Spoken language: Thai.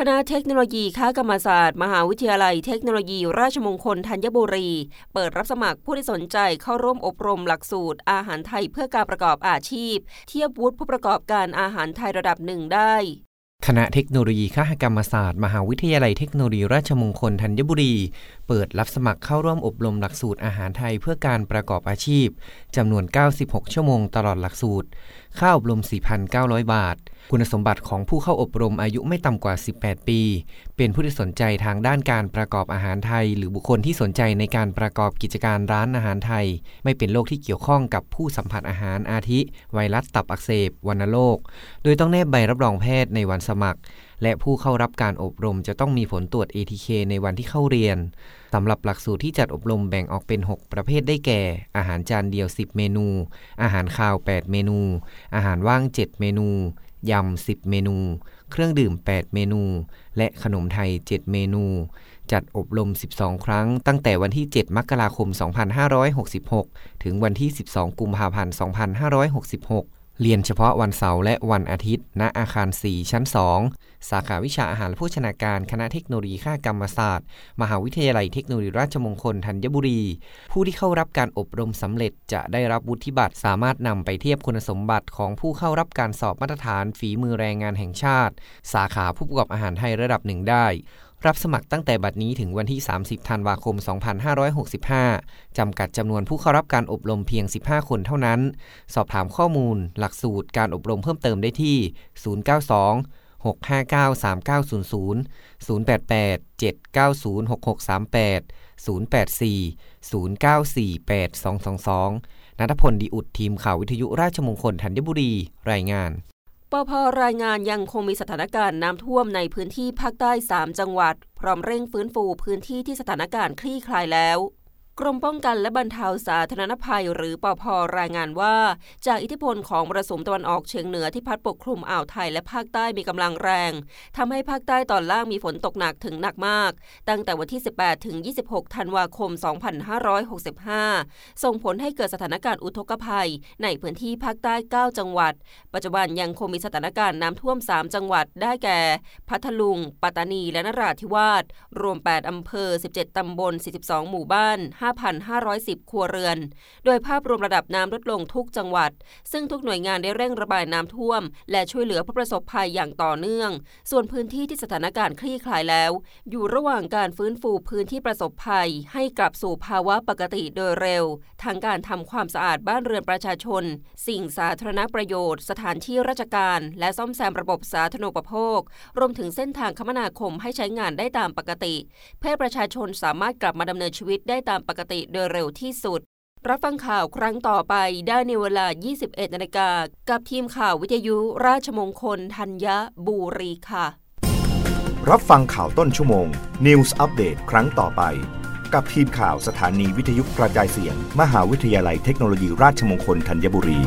คณะเทคโนโลยีค้ากรรมศาสตร์ มหาวิทยาลัยเทคโนโลยี ราชมงคลธัญบุรี เปิดรับสมัครผู้ที่สนใจเข้าร่วมอบรมหลักสูตร อาหารไทยเพื่อการประกอบอาชีพ เทียบวุฒิผู้ประกอบการอาหารไทยระดับหนึ่งได้คณะเทคโนโลยีคหกรรมศาสตร์ มหาวิทยาลัยเทคโนโลยีราชมงคลธัญบุรีเปิดรับสมัครเข้าร่วมอบรมหลักสูตรอาหารไทยเพื่อการประกอบอาชีพ จำนวน 96 ชั่วโมงตลอดหลักสูตร ค่าอบรม 4,900 บาท คุณสมบัติของผู้เข้าอบรมอายุไม่ต่ำกว่า 18 ปี เป็นผู้ที่สนใจทางด้านการประกอบอาหารไทย หรือบุคคลที่สนใจในการประกอบกิจการร้านอาหารไทย ไม่เป็นโรคที่เกี่ยวข้องกับผู้สัมผัสอาหารอาทิ ไวรัสตับอักเสบวัณโรค โดยต้องแนบใบรับรองแพทย์ในวันสมัคร และผู้เข้ารับการอบรมจะต้องมีผลตรวจ ATK ในวันที่เข้าเรียนสำหรับหลักสูตรที่จัดอบรมแบ่งออกเป็น 6 ประเภทได้แก่ อาหารจานเดียว 10 เมนู อาหารคาว 8 เมนู อาหารว่าง 7 เมนูยำ 10 เมนู เครื่องดื่ม 8 เมนู และขนมไทย 7 เมนู จัดอบรม 12 ครั้ง ตั้งแต่วันที่ 7 มกราคม 2566 ถึงวันที่ 12 กุมภาพันธ์ 2566 เรียนเฉพาะวันเสาร์และวันอาทิตย์ ณ อาคาร 4 ชั้น 2 สาขาวิชาอาหารและโภชนาการคณะเทคโนโลยีข้ากรรมศาสตร์ มหาวิทยาลัยเทคโนโลยีราชมงคลธัญบุรี ผู้ที่เข้ารับการอบรมสำเร็จจะได้รับวุฒิบัตรสามารถนำไปเทียบคุณสมบัติของผู้เข้ารับการสอบมาตรฐานฝีมือแรงงานแห่งชาติ สาขาผู้ประกอบอาหารไทยระดับหนึ่งได้ รับสมัครตั้งแต่บัดนี้ถึงวันที่ 30 ธันวาคม 2565 จำกัดจำนวนผู้เข้ารับการอบรมเพียง 15 คนเท่านั้น สอบถามข้อมูล หลักสูตรการอบรมเพิ่มเติมได้ที่ 092 659 3900 088 790 6638 084 0948 222 นัทพลดีอุดทีมข่าววิทยุราชมงคลธัญบุรี รายงาน ปพรายงานยังคงมีสถานการณ์น้ำท่วมในพื้นที่ภาคใต้ 3 จังหวัด พร้อมเร่งฟื้นฟูพื้นที่ที่สถานการณ์คลี่คลายแล้ว กรมป้องกันและบรรเทาสาธารณภัยหรือปพรายงานว่า จากอิทธิพลของมรสุมตะวันออกเฉียงเหนือที่พัดปกคลุมอ่าวไทยและภาคใต้มีกำลังแรงทำให้ภาคใต้ตอนล่างมีฝนตกหนักถึงหนักมาก ตั้งแต่วันที่ 18 ถึง 26 ธันวาคม 2565 ส่งผลให้เกิดสถานการณ์อุทกภัย ในพื้นที่ภาคใต้ 9 จังหวัด ปัจจุบันยังคงมีสถานการณ์น้ำท่วม 3 จังหวัดได้แก่ พัทลุง ปัตตานี และนราธิวาสรวม 8 อำเภอ 17 ตำบล 42 หมู่บ้าน5,510 ครัวเรือน โดยภาพรวมระดับน้ำลดลงทุกจังหวัด ซึ่งทุกหน่วยงานได้เร่งระบายน้ำท่วม และช่วยเหลือผู้ประสบภัยอย่างต่อเนื่อง ส่วนพื้นที่ที่สถานการณ์คลี่คลายแล้ว อยู่ระหว่างการฟื้นฟูพื้นที่ประสบภัย ให้กลับสู่ภาวะปกติโดยเร็วทั้งการทำความสะอาดบ้านเรือนประชาชน สิ่งสาธารณประโยชน์ สถานที่ราชการ และซ่อมแซมระบบสาธารณูปโภค รวมถึงเส้นทางคมนาคมให้ใช้งานได้ตามปกติ เพื่อประชาชนสามารถกลับมาดำเนินชีวิตได้ตามปกติโดยเร็วที่สุด รับฟังข่าวครั้งต่อไปได้ในเวลา 21นาฬิกากับทีมข่าววิทยุราชมงคลธัญบุรีค่ะ รับฟังข่าวต้นชั่วโมง News อัปเดตครั้งต่อไป กับทีมข่าวสถานีวิทยุกระจายเสียง มหาวิทยาลัยเทคโนโลยีราชมงคลธัญบุรี